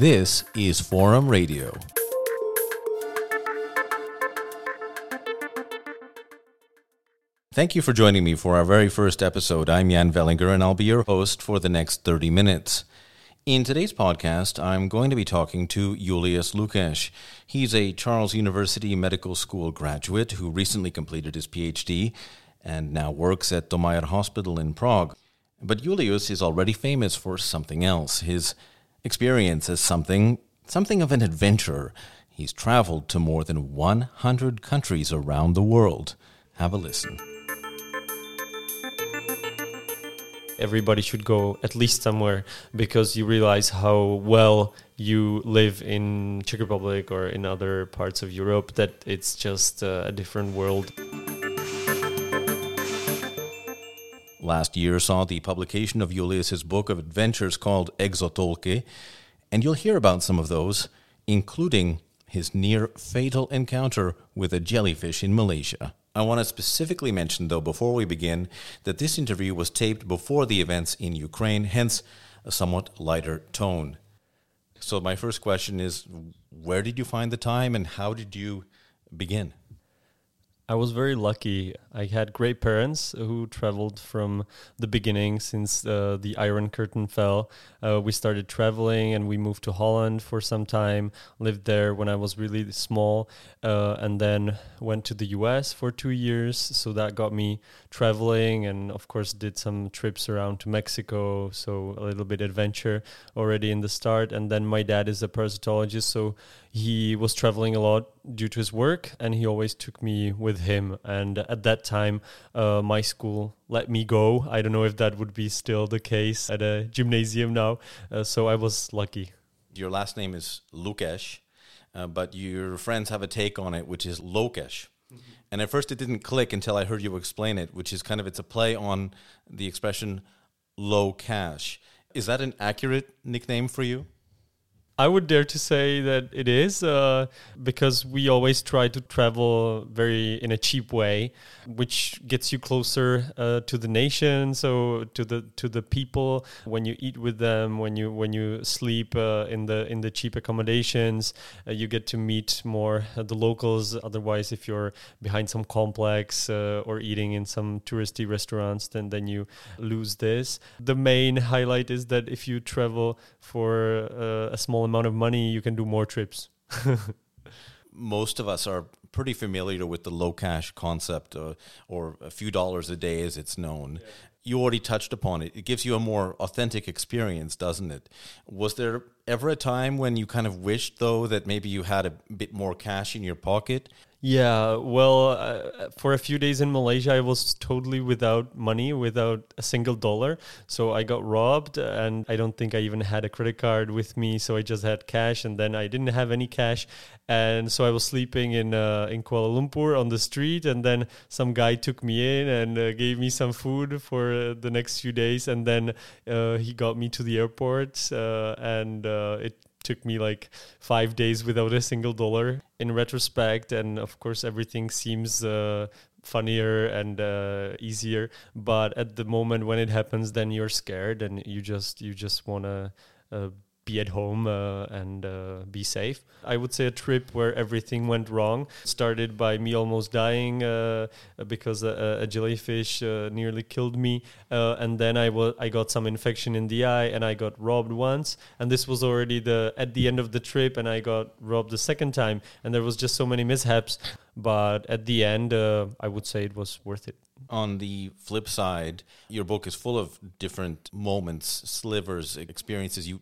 This is Forum Radio. Thank you for joining me for our very first episode. I'm Jan Velinger, and I'll be your host for the next 30 minutes. In today's podcast, I'm going to be talking to Julius Lukeš. He's a Charles University Medical School graduate who recently completed his PhD and now works at Thomayer Hospital in Prague. But Julius is already famous for something else his experience as something, something of an adventurer. He's traveled to more than 100 countries around the world. Have a listen. everybody should go at least somewhere because you realize how well you live in Czech Republic or in other parts of Europe that it's just uh, a different world. Last year saw the publication of Julius's book of adventures called Exotolky, and you'll hear about some of those, including his near fatal encounter with a jellyfish in Malaysia. I want to specifically mention, though, before we begin, that this interview was taped before the events in Ukraine, hence a somewhat lighter tone. So, my first question is where did you find the time and how did you begin? I was very lucky. I had great parents who traveled from the beginning since uh, the Iron Curtain fell. Uh, we started traveling and we moved to Holland for some time, lived there when I was really small, uh, and then went to the US for two years. So that got me traveling and, of course, did some trips around to Mexico. So a little bit adventure already in the start. And then my dad is a parasitologist. So he was traveling a lot due to his work and he always took me with him and at that time uh, my school let me go i don't know if that would be still the case at a gymnasium now uh, so i was lucky your last name is lukeš uh, but your friends have a take on it which is lokesh. And at first it didn't click until i heard you explain it which is kind of it's a play on the expression low cash. Is that an accurate nickname for you I would dare to say that it is uh, because we always try to travel very in a cheap way, which gets you closer uh, to the nation, so to the to the people. When you eat with them, when you when you sleep uh, in the in the cheap accommodations, uh, you get to meet more uh, the locals. Otherwise, if you're behind some complex uh, or eating in some touristy restaurants, then then you lose this. The main highlight is that if you travel for a small amount of money, you can do more trips. Most of us are pretty familiar with the low cash concept, uh, or a few dollars a day as it's known. Yeah. You already touched upon it. It gives you a more authentic experience, doesn't it? Was there ever a time when you kind of wished, though, that maybe you had a bit more cash in your pocket? Yeah, well, uh, for a few days in Malaysia, I was totally without money, without a single dollar. So I got robbed, and I don't think I even had a credit card with me. So I just had cash, and then I didn't have any cash, and so I was sleeping in uh, in Kuala Lumpur on the street, and then some guy took me in and uh, gave me some food for uh, the next few days, and then uh, he got me to the airport, uh, and it took me like five days without a single dollar. In retrospect and of course everything seems uh, funnier and uh, easier. But at the moment when it happens then you're scared and you just you just want to uh, be at home uh, and uh, be safe. I would say a trip where everything went wrong started by me almost dying uh, because a, a jellyfish uh, nearly killed me, uh, and then I was I got some infection in the eye and I got robbed once, and this was already the at the end of the trip, and I got robbed the second time, and there was just so many mishaps, but at the end, uh, I would say it was worth it. On the flip side, your book is full of different moments, slivers, experiences you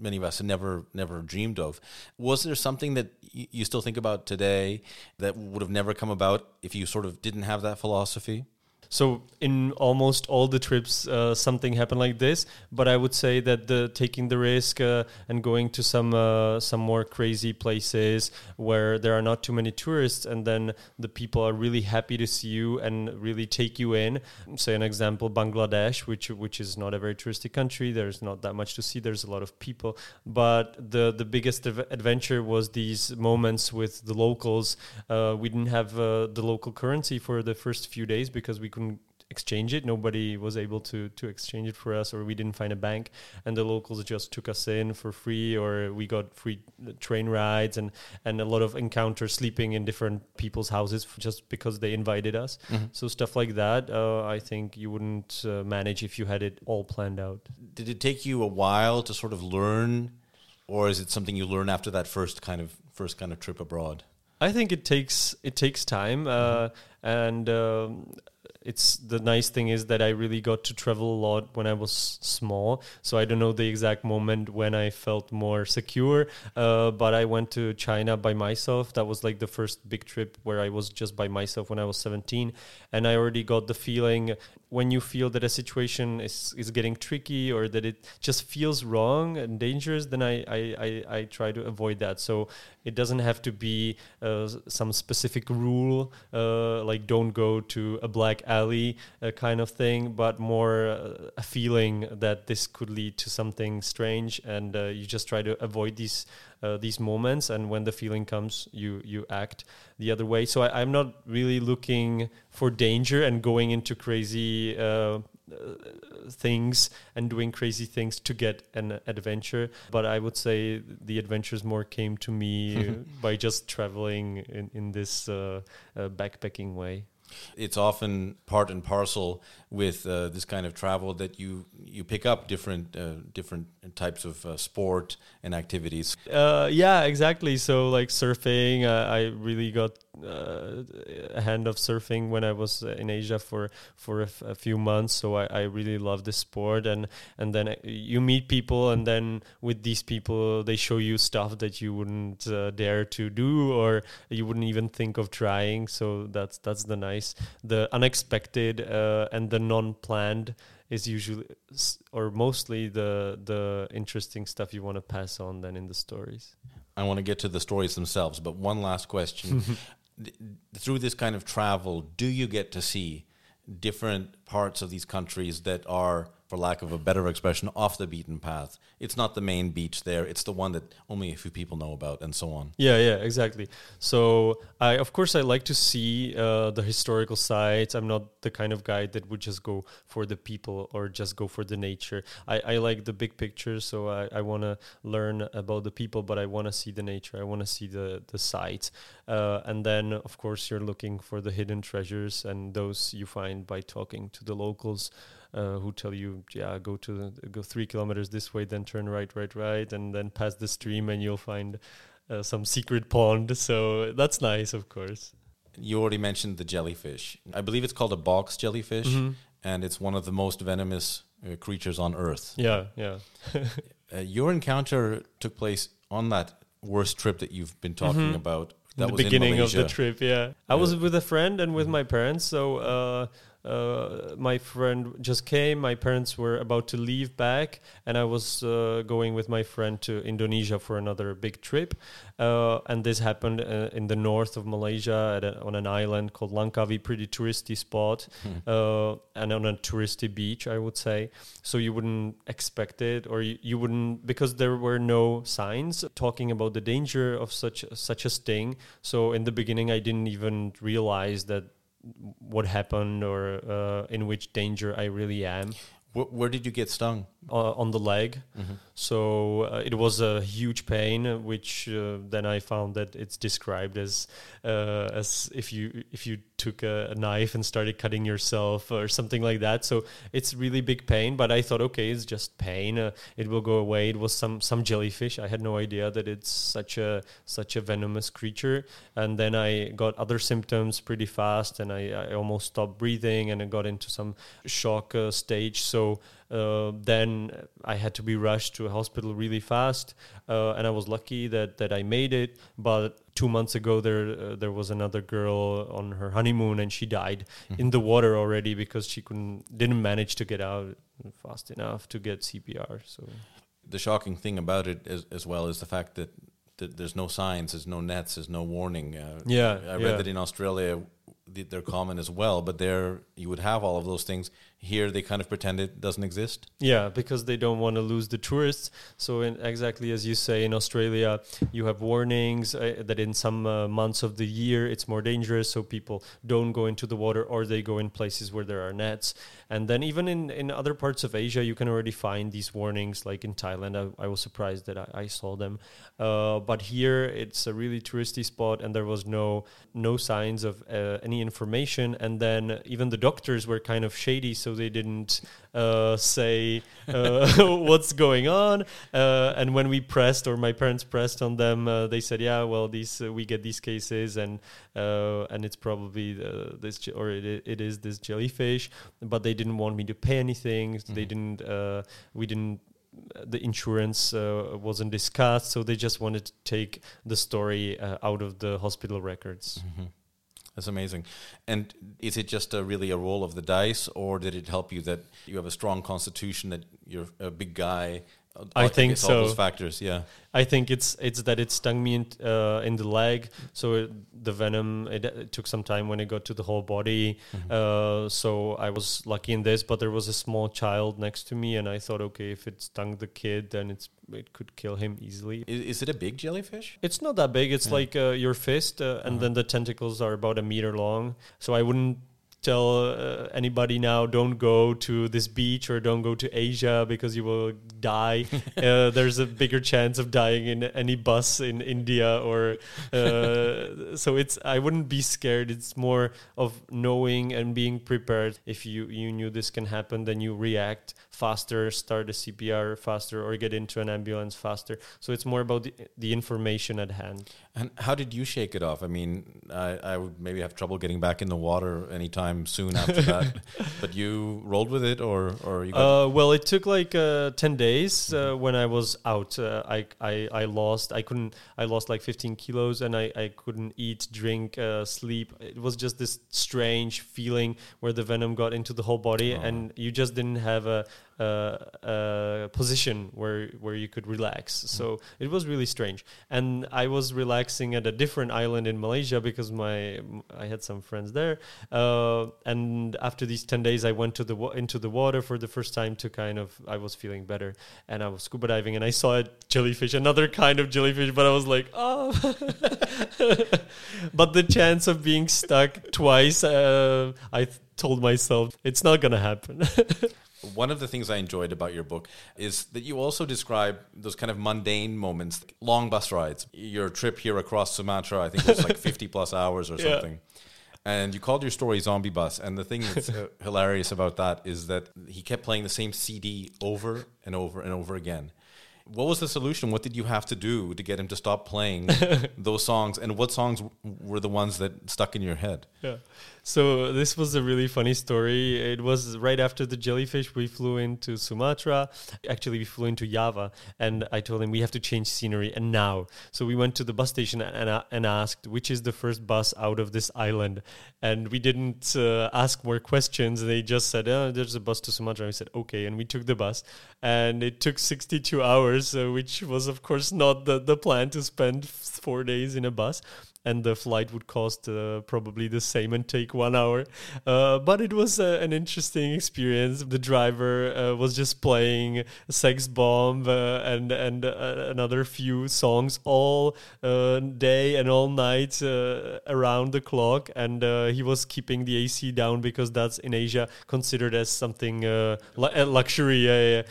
many of us had never never dreamed of. Was there something that you still think about today that would have never come about if you sort of didn't have that philosophy? So in almost all the trips, uh, something happened like this. But I would say that the taking the risk uh, and going to some uh, some more crazy places where there are not too many tourists, and then the people are really happy to see you and really take you in. Say an example, Bangladesh, which which is not a very touristy country. There's not that much to see. There's a lot of people, but the the biggest adventure was these moments with the locals. Uh, we didn't have uh, the local currency for the first few days because we couldn't exchange it. Nobody was able to to exchange it for us, or we didn't find a bank, and the locals just took us in for free, or we got free train rides and and a lot of encounters sleeping in different people's houses just because they invited us. Mm-hmm. So stuff like that, uh, I think you wouldn't uh, manage if you had it all planned out. Did it take you a while to sort of learn, or is it something you learn after that first kind of first kind of trip abroad? I think it takes it takes time, uh, and um, it's the nice thing is that I really got to travel a lot when I was small. So I don't know the exact moment when I felt more secure, uh, but I went to China by myself. That was like the first big trip where I was just by myself when I was 17, and I already got the feeling when you feel that a situation is, is getting tricky or that it just feels wrong and dangerous, then I, I, I, I try to avoid that. So it doesn't have to be uh, some specific rule, uh, like don't go to a black alley uh, kind of thing, but more uh, a feeling that this could lead to something strange, and uh, you just try to avoid these uh, these moments. And when the feeling comes, you you act the other way. So I, am not really looking for danger and going into crazy. Uh, things and doing crazy things to get an adventure but i would say the adventures more came to me by just traveling in, in this uh, uh, backpacking way it's often part and parcel with uh, this kind of travel that you you pick up different uh, different types of uh, sport and activities. Uh, yeah, exactly. So like surfing, uh, I really got uh, a hand of surfing when I was in Asia for for a, few months. So I, I really love this sport, and and then you meet people, and then with these people, they show you stuff that you wouldn't dare to do, or you wouldn't even think of trying. So that's that's the nice, the unexpected, and the non-planned is usually or mostly the the interesting stuff you want to pass on then in the stories. I want to get to the stories themselves, but one last question. Through this kind of travel, do you get to see different parts of these countries that are for lack of a better expression, off the beaten path. It's not the main beach there. It's the one that only a few people know about, and so on. Yeah, yeah, exactly. So I, of course, I like to see uh, the historical sites. I'm not the kind of guy that would just go for the people or just go for the nature. I, I like the big picture, so I, I want to learn about the people, but I want to see the nature. I want to see the the sites, uh, and then of course you're looking for the hidden treasures, and those you find by talking to the locals uh, who tell you, yeah, go to the, go three kilometers this way, then turn right, right, right, and then pass the stream, and you'll find uh, some secret pond. So that's nice, of course. You already mentioned the jellyfish. I believe it's called a box jellyfish, mm-hmm. and it's one of the most venomous uh, creatures on Earth. Yeah, yeah. Uh, your encounter took place on that worst trip that you've been talking mm-hmm. about. That the beginning of the trip. Yeah, I was with a friend and with my parents. So uh, uh, my friend just came. My parents were about to leave back, and I was uh, going with my friend to Indonesia for another big trip. Uh, and this happened uh, in the north of Malaysia a, on an island called Langkawi, pretty touristy spot, hmm. and on a touristy beach, I would say. So you wouldn't expect it, or you, you wouldn't because there were no signs talking about the danger of such such a sting. So in the beginning, I didn't even realize that what happened or uh, in which danger I really am. Where, where did you get stung? Uh, on the leg. Mm-hmm. So uh, it was a huge pain, which uh, then I found that it's described as uh, as if you if you took a, a, knife and started cutting yourself or something like that. So it's really big pain. But I thought, okay, it's just pain. Uh, it will go away. It was some some jellyfish. I had no idea that it's such a such a venomous creature. And then I got other symptoms pretty fast, and I, I almost stopped breathing, and I got into some shock uh, stage. So uh, then I had to be rushed to a hospital really fast, uh, and I was lucky that that I made it. But two months ago, there uh, there was another girl on her honeymoon, and she died mm-hmm. in the water already because she couldn't didn't manage to get out fast enough to get CPR. So the shocking thing about it as, as well is the fact that, that there's no signs, there's no nets, there's no warning. Uh, yeah, I read yeah. that in Australia they're common as well. But there, you would have all of those things. Here, they kind of pretend it doesn't exist. Yeah, because they don't want to lose the tourists. So, in, exactly as you say, in Australia, you have warnings uh, that in some uh, months of the year it's more dangerous, so people don't go into the water or they go in places where there are nets. And then, even in, in other parts of Asia, you can already find these warnings. Like in Thailand, I, I was surprised that I, I saw them. Uh, but here, it's a really touristy spot, and there was no no signs of uh, any information. And then, even the doctors were kind of shady. So they didn't uh, say uh, what's going on. Uh, and when we pressed, or my parents pressed on them, uh, they said, "Yeah, well, these uh, we get these cases, and uh, and it's probably this je- or it, it is this jellyfish." But they didn't want me to pay anything. Mm-hmm. They didn't. we didn't the insurance uh, wasn't discussed, so they just wanted to take the story uh, out of the hospital records. Mm-hmm. That's amazing. And is it just a, really a roll of the dice, or did it help you that you have a strong constitution, that you're a big guy? I, I think so. All those factors, yeah. I think it's it's that it stung me in, uh, in the leg, so it, the venom it, it, took some time when it got to the whole body. Mm-hmm. Uh, so I was lucky in this, but there was a small child next to me, and I thought, okay, if it stung the kid, then it's it could kill him easily. Is, is it a big jellyfish? It's not that big. It's yeah. like uh, your fist, uh, and uh-huh. then the tentacles are about a meter long. So I wouldn't tell uh, anybody now don't go to this beach or don't go to Asia because you will die. uh, there's a bigger chance of dying in any bus in India or uh, so it's I wouldn't be scared. It's more of knowing and being prepared. If you you knew this can happen, then you react faster, start a CPR faster, or get into an ambulance faster. So it's more about the, the information at hand. And how did you shake it off? I mean, I, I would maybe have trouble getting back in the water anytime soon after that. But you rolled with it, or or you? Uh, well, it took like uh, ten days uh, mm-hmm. when I was out. Uh, I, I I lost. I couldn't. I lost like fifteen kilos, and I I couldn't eat, drink, uh, sleep. It was just this strange feeling where the venom got into the whole body, oh. and you just didn't have a uh, position where where you could relax. Mm. So it was really strange. And I was relaxing at a different island in Malaysia because my I had some friends there. Uh, and after these ten days, I went to the into the water for the first time to kind of I was feeling better, and I was scuba diving and I saw a jellyfish, another kind of jellyfish, but I was like, oh. but the chance of being stuck twice, uh, I th- told myself it's not gonna happen. One of the things I enjoyed about your book is that you also describe those kind of mundane moments, long bus rides. Your trip here across Sumatra, I think it was like 50 plus hours or something. Yeah. And you called your story Zombie Bus. And the thing that's uh, hilarious about that is that he kept playing the same CD over and over and over again. What was the solution? What did you have to do to get him to stop playing those songs? And what songs were the ones that stuck in your head? Yeah. So this was a really funny story. It was right after the jellyfish. We flew into Sumatra. Actually, we flew into Java, and I told him we have to change scenery and now. So we went to the bus station and and asked which is the first bus out of this island, and we didn't uh, ask more questions. They just said, "Oh, there's a bus to Sumatra." we said, "Okay," and we took the bus, and it took 62 hours, uh, which was of course not the the plan to spend four days in a bus and the flight would cost uh, probably the same and take one hour. Uh, but it was uh, an interesting experience. The driver uh, was just playing Sex Bomb uh, and and uh, another few songs all day and all night around the clock, and he was keeping the AC down because that's in Asia considered as something luxury.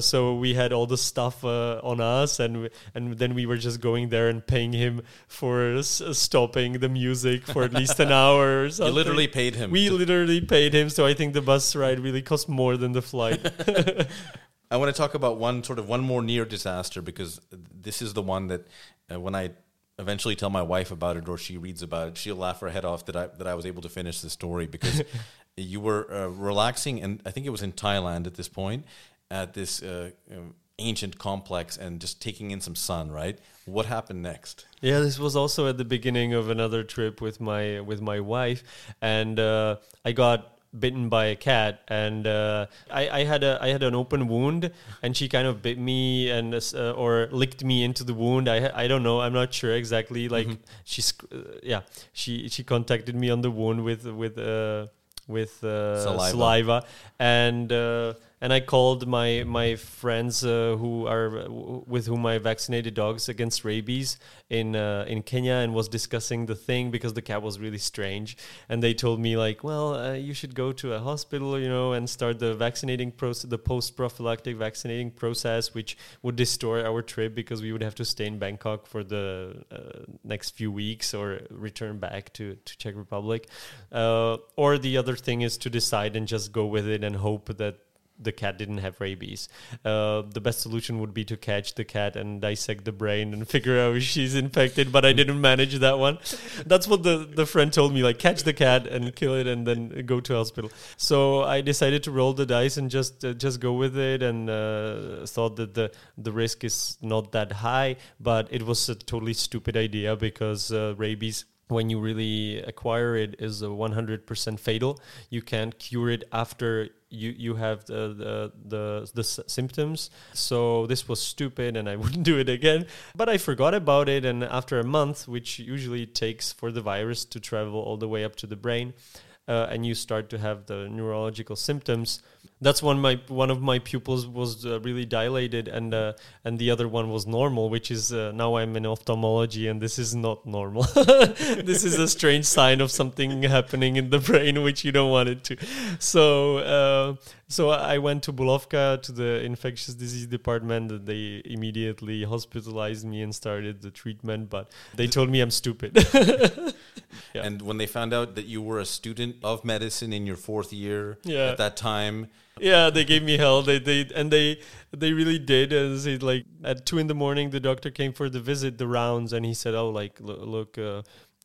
so we had all the stuff on us, and and then we were just going there and paying him for stopping the music for at least an hour or something. You literally paid him. We literally paid him, so I think the bus ride really cost more than the flight. I want to talk about one sort of one more near disaster because this is the one that uh, when I eventually tell my wife about it or she reads about it, she'll laugh her head off that I that I was able to finish the story because you were uh, relaxing and I think it was in Thailand at this point at this uh, um, ancient complex and just taking in some sun, right? What happened next? Yeah, this was also at the beginning of another trip with my with my wife, and uh, I got bitten by a cat, and uh, I, I had a I had an open wound, and she kind of bit me and uh, or licked me into the wound. I I don't know. I'm not sure exactly. Like mm-hmm. she's uh, yeah, she she contacted me on the wound with with uh, with uh, saliva. saliva. and uh, and I called my my friends uh, who are with whom I vaccinated dogs against rabies in uh, in Kenya and was discussing the thing because the cat was really strange. And they told me like well uh, you should go to a hospital you know and start the vaccinating process the post prophylactic vaccinating process which would distort our trip because we would have to stay in Bangkok for the uh, next few weeks or return back to to Czech Republic. Uh, or the other thing is to decide and just go with it and hope that the cat didn't have rabies. Uh, the best solution would be to catch the cat and dissect the brain and figure out if she's infected. But I didn't manage that one. That's what the, the friend told me: like catch the cat and kill it, and then go to hospital. So I decided to roll the dice and just uh, just go with it, and uh, thought that the the risk is not that high. But it was a totally stupid idea because uh, rabies when you really acquire it is a 100% fatal. You can't cure it after you you have the, the the the, symptoms. So this was stupid and i wouldn't do it again. But i forgot about it and after a month which usually takes for the virus to travel all the way up to the brain uh, and you start to have the neurological symptoms that's one my one of my pupils was uh, really dilated and uh, and the other one was normal which is uh, now i'm in ophthalmology and this is not normal. This is a strange sign of something happening in the brain which you don't want it to. So uh, so i went to bulovka to the infectious disease department they immediately hospitalized me and started the treatment but they told me i'm stupid yeah. and when they found out that you were a student of medicine in your fourth year yeah. at that time yeah, they gave me hell. They they and they they really did. As like at two in the morning, the doctor came for the visit, the rounds, and he said, "Oh, like look, uh,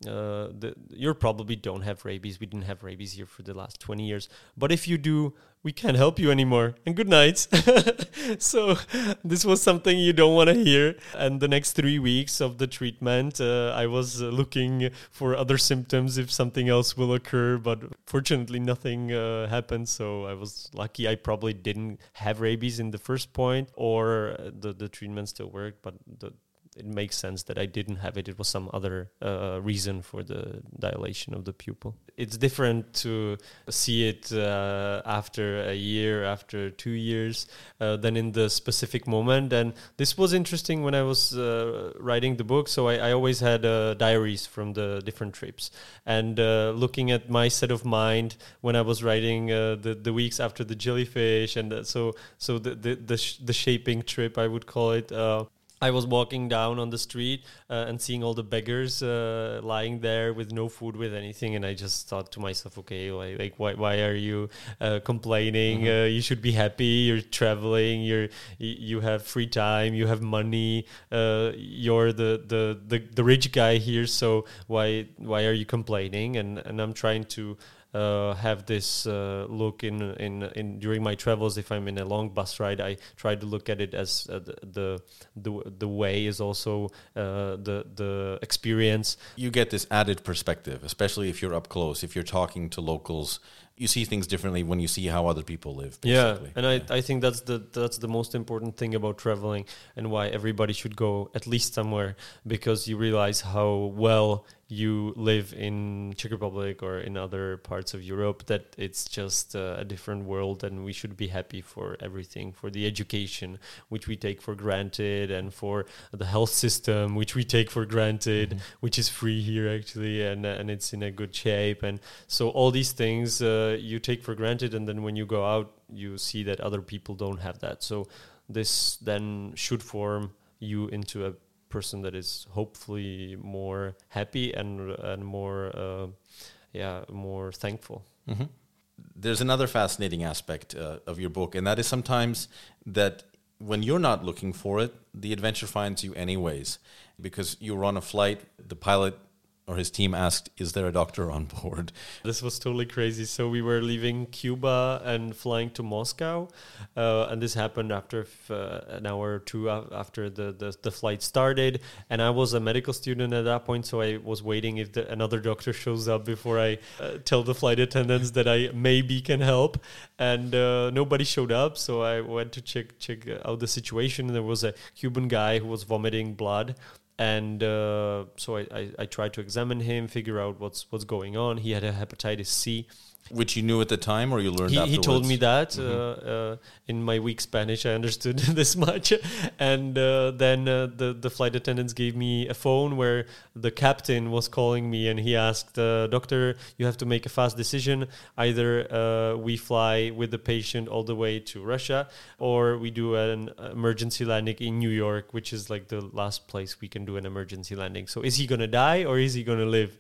uh, the, you probably don't have rabies. We didn't have rabies here for the last 20 years. But if you do, we can't help you anymore. And good night. so this was something you don't want to hear. And the next three weeks of the treatment, uh, I was uh, looking for other symptoms if something else will occur. But fortunately, nothing uh, happened. So I was lucky. I probably didn't have rabies in the first point, or uh, the the treatment still worked. But the it makes sense that I didn't have it. It was some other uh, reason for the dilation of the pupil. It's different to see it uh, after a year, after two years, uh, than in the specific moment. And this was interesting when I was uh, writing the book. So I, I always had uh, diaries from the different trips, and uh, looking at my set of mind when I was writing the the weeks after the jellyfish, and so so the the the, sh- the shaping trip I would call it I was walking down on the street uh, and seeing all the beggars uh, lying there with no food, with anything, and I just thought to myself, okay, like, like why, why are you uh, complaining? Mm-hmm. Uh, you should be happy. You're traveling. You're you have free time. You have money. Uh, you're the, the the the rich guy here. So why why are you complaining? And and I'm trying to uh, have this uh, look in, in in during my travels. If I'm in a long bus ride, I try to look at it as uh, the, the the way is also uh, the the experience. You get this added perspective, especially if you're up close. If you're talking to locals, you see things differently when you see how other people live. Basically. Yeah, and I, I think that's the that's the most important thing about traveling and why everybody should go at least somewhere because you realize how well you live in Czech Republic or in other parts of Europe, that it's just uh, a different world, and we should be happy for everything, for the education which we take for granted, and for the health system which we take for granted, mm-hmm. which is free here actually, and and it's in a good shape, and so all these things uh, you take for granted, and then when you go out, you see that other people don't have that. So this then should form you into a person that is hopefully more happy and and more uh, yeah more thankful. Mm-hmm. There's another fascinating aspect uh, of your book, and that is sometimes that when you're not looking for it, the adventure finds you anyways, because you're on a flight, the pilot or his team asked, "Is there a doctor on board?" This was totally crazy. So we were leaving Cuba and flying to Moscow, uh, and this happened after f- uh, an hour or two after the, the the flight started. And I was a medical student at that point, so I was waiting if the, another doctor shows up before I uh, tell the flight attendants that I maybe can help. And uh, nobody showed up, so I went to check check out the situation. There was a Cuban guy who was vomiting blood and uh, so I, I, I, tried to examine him, figure out what's what's going on. He had a hepatitis C, which you knew at the time, or you learned. He, he told me that mm-hmm. uh, uh, in my weak Spanish, I understood this much, and uh, then uh, the the flight attendants gave me a phone where the captain was calling me, and he asked, uh, "Doctor, you have to make a fast decision. Either uh, we fly with the patient all the way to Russia, or we do an emergency landing in New York, which is like the last place we can do an emergency landing. So, is he gonna die or is he gonna live?"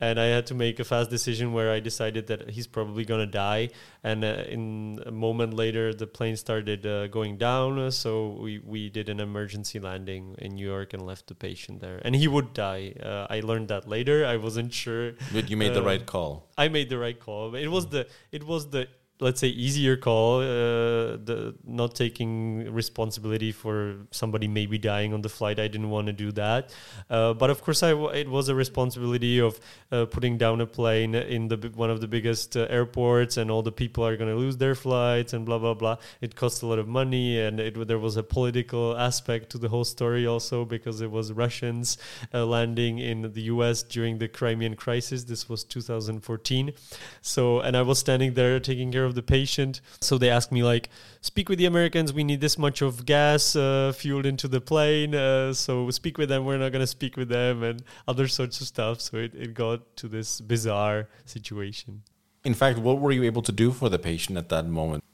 And I had to make a fast decision where I decided that he's probably gonna die. And uh, in a moment later, the plane started uh, going down, so we we did an emergency landing in New York and left the patient there. And he would die. Uh, I learned that later. I wasn't sure. But you made the uh, right call. I made the right call. It was the it was the let's say easier call uh, the not taking responsibility for somebody maybe dying on the flight. I didn't want to do that. Uh, but of course I w- it was a responsibility of uh, putting down a plane in the one of the biggest uh, airports and all the people are going to lose their flights and blah blah blah. It cost a lot of money and it there was a political aspect to the whole story also because it was russians uh, landing in the us during the crimean crisis. This was 2014 so and i was standing there taking care of of the patient. So they asked me like, speak with the Americans. We need this much of gas uh, fueled into the plane. Uh, so speak with them. We're not going to speak with them and other sorts of stuff. So it, it got to this bizarre situation. In fact, what were you able to do for the patient at that moment?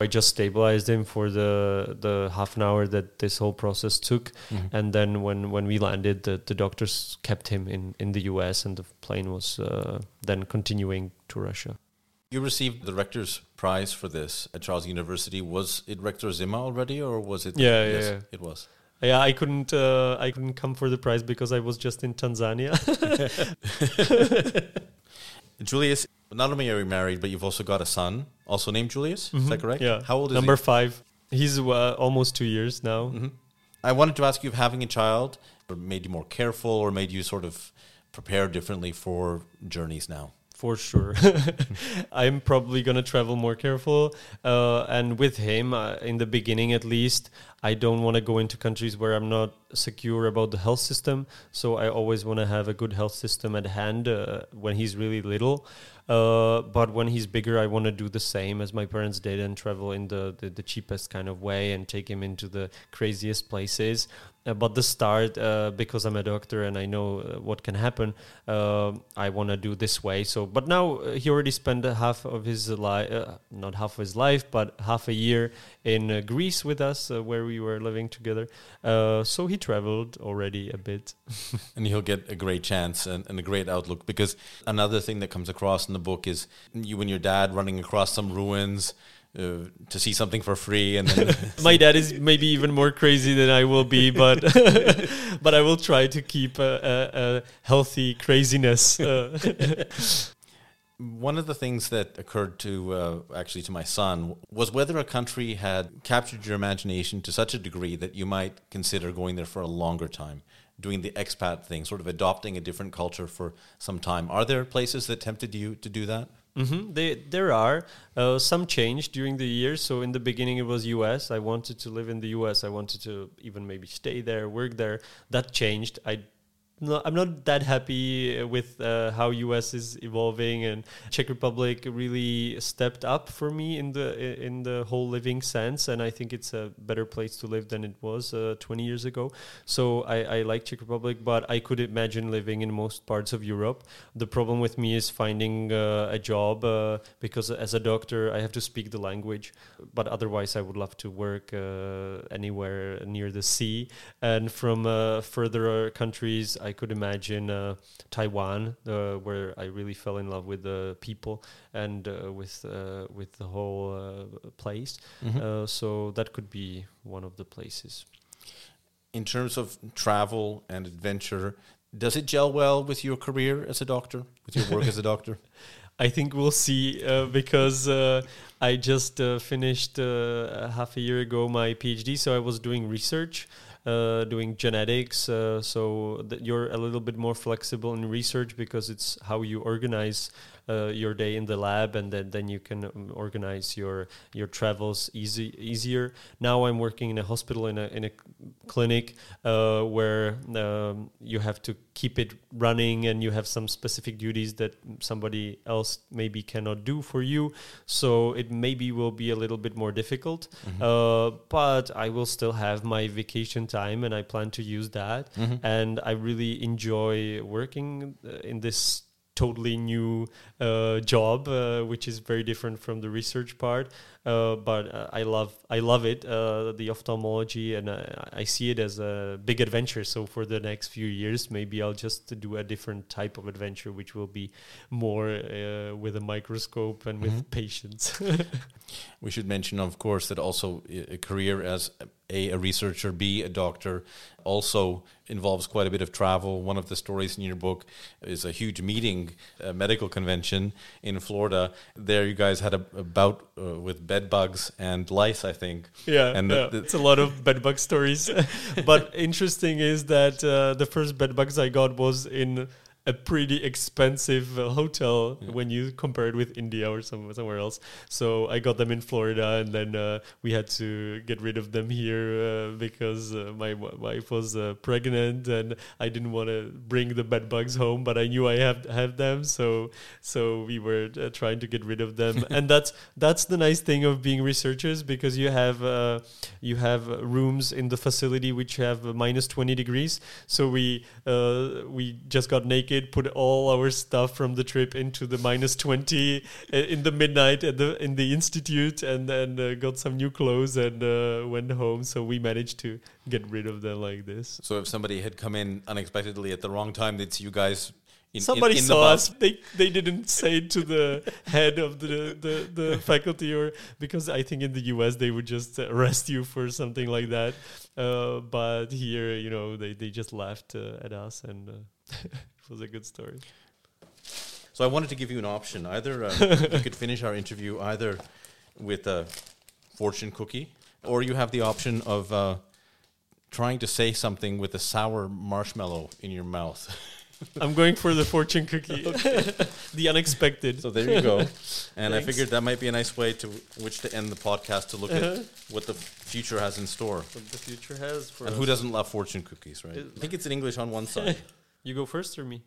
I just stabilized him for the the half an hour that this whole process took, mm-hmm. and then when, when we landed, the, the doctors kept him in, in the U.S. and the plane was uh, then continuing to Russia. You received the rector's prize for this at Charles University. Was it Rector Zima already, or was it? Yeah, yes, yeah, it was. Yeah, I couldn't. Uh, I couldn't come for the prize because I was just in Tanzania. Julius, not only are you married, but you've also got a son, also named Julius. Mm-hmm. Is that mm-hmm. correct? Yeah. How old is he? Number he? five. He's uh, almost two years now. Mm-hmm. I wanted to ask you if having a child made you more careful or made you sort of prepare differently for journeys now for sure. I'm probably gonna travel more careful, uh, and with him, uh, in the beginning at least, I don't want to go into countries where I'm not secure about the health system. So I always want to have a good health system at hand uh, when he's really little. Uh, but when he's bigger, I want to do the same as my parents did and travel in the, the, the cheapest kind of way and take him into the craziest places. Uh, but the start, uh, because I'm a doctor and I know uh, what can happen, I want to do this way. So, but now he already spent half of his life, not half of his life, but half a year in Greece with us, where we were living together. so he traveled already a bit, and he'll get a great chance and, and, a great outlook. Because another thing that comes across in the book is you and your dad running across some ruins uh, to see something for free and then my dad is maybe even more crazy than I will be but but I will try to keep a, a, a healthy craziness uh. one of the things that occurred to uh, actually to my son was whether a country had captured your imagination to such a degree that you might consider going there for a longer time doing the expat thing sort of adopting a different culture for some time are there places that tempted you to do that Mm-hmm. They, there are uh, some change during the years. So in the beginning, it was U.S. I wanted to live in the U.S. I wanted to even maybe stay there, work there. That changed. I no, I'm not that happy with uh, how US is evolving, and Czech Republic really stepped up for me in the in the whole living sense, and I think it's a better place to live than it was uh, 20 years ago. So I, I like Czech Republic, but I could imagine living in most parts of Europe. The problem with me is finding uh, a job uh, because as a doctor I have to speak the language, but otherwise I would love to work uh, anywhere near the sea, and from uh, further countries. I could imagine uh, Taiwan, uh, where I really fell in love with the people and uh, with uh, with the whole uh, place. Mm-hmm. so that could be one of the places. In terms of travel and adventure, Does it gel well with your career as a doctor, with your work as a doctor? I think we'll see uh, because uh, I just uh, finished uh, half a year ago my PhD, so I was doing research. Uh, doing genetics, uh, so that you're a little bit more flexible in research because it's how you organize uh, your day in the lab, and then, then you can um, organize your your travels easy easier. Now I'm working in a hospital in a in a clinic uh, where um, you have to keep it running, and you have some specific duties that somebody else maybe cannot do for you. So it maybe will be a little bit more difficult, mm-hmm. uh, but I will still have my vacation time, and I plan to use that. Mm-hmm. And I really enjoy working uh, in this totally new uh, job, uh, which is very different from the research part. Uh, but uh, I love I love it, uh, the ophthalmology, and uh, I see it as a big adventure. So for the next few years, maybe I'll just do a different type of adventure, which will be more with a microscope and mm-hmm. with patients. we should mention, of course, that also a career as a, a researcher, B, a doctor, also involves quite a bit of travel. One of the stories in your book is a huge meeting, a medical convention in Florida. There, you guys had a, a bout uh, with bed bugs and lice, I think. Yeah, and yeah. The, the it's a lot of bed bug stories. but interesting is that uh, the first bed bugs I got was in a pretty expensive uh, hotel yeah. when you compare it with India or some, somewhere else. So I got them in Florida, and then uh, we had to get rid of them here uh, because uh, my wife was uh, pregnant, and I didn't want to bring the bed bugs home, but I knew I have have them, so so we were uh, trying to get rid of them, and that's that's the nice thing of being researchers because you have you have rooms in the facility which have minus twenty degrees. So we we just got naked put all our stuff from the trip into the minus 20 uh, in the midnight at the in the institute and then uh, got some new clothes and uh, went home. So we managed to get rid of them like this. So if somebody had come in unexpectedly at the wrong time, they'd you guys in, Somebody in, in saw the us. They they didn't say to the head of the, the, the faculty or because I think in the U.S. they would just arrest you for something like that. Uh, but here, you know, they they just laughed uh, at us and. Uh, it was a good story. So I wanted to give you an option. Either uh, you could finish our interview either with a fortune cookie, or you have the option of uh, trying to say something with a sour marshmallow in your mouth. I'm going for the fortune cookie, the unexpected. So there you go. And Thanks. I figured that might be a nice way to which to end the podcast to look uh-huh. at what the future has in store. What the future has for and us. who doesn't love fortune cookies, right? I think it's in English on one side. You go first or me?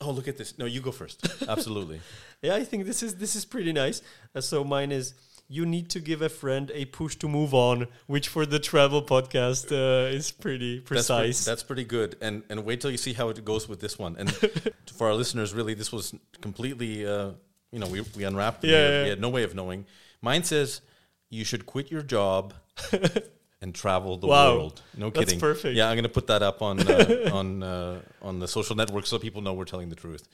Oh, look at this. No, you go first. Absolutely. yeah, I think this is this is pretty nice. Uh, so mine is you need to give a friend a push to move on, which for the travel podcast uh, is pretty precise. That's, pre- that's, pretty good. And and wait till you see how it goes with this one. And for our listeners, really, this was completely, uh, you know, we we unwrapped. Yeah, yeah, we had no way of knowing. Mine says you should quit your job and travel the wow. world. No That's kidding. perfect. Yeah, I'm to put that up on uh, on uh, on the social network so people know we're telling the truth.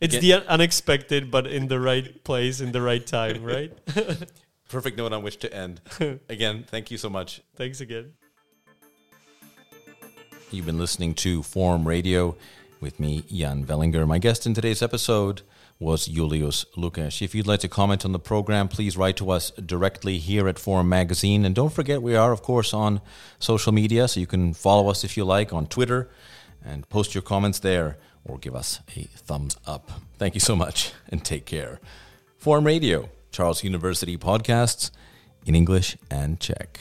It's Again, the unexpected, but in the right place, in the right time, right? Perfect note on which to end. Again, thank you so much. Thanks again. You've been listening to Forum Radio with me, Jan Velinger. My guest in today's episode was Julius Lukeš. If you'd like to comment on the program, please write to us directly here at Forum Magazine. And don't forget, we are, of course, on social media, so you can follow us if you like on Twitter and post your comments there or give us a thumbs up. Thank you so much and take care. Forum Radio, Charles University podcasts in English and Czech.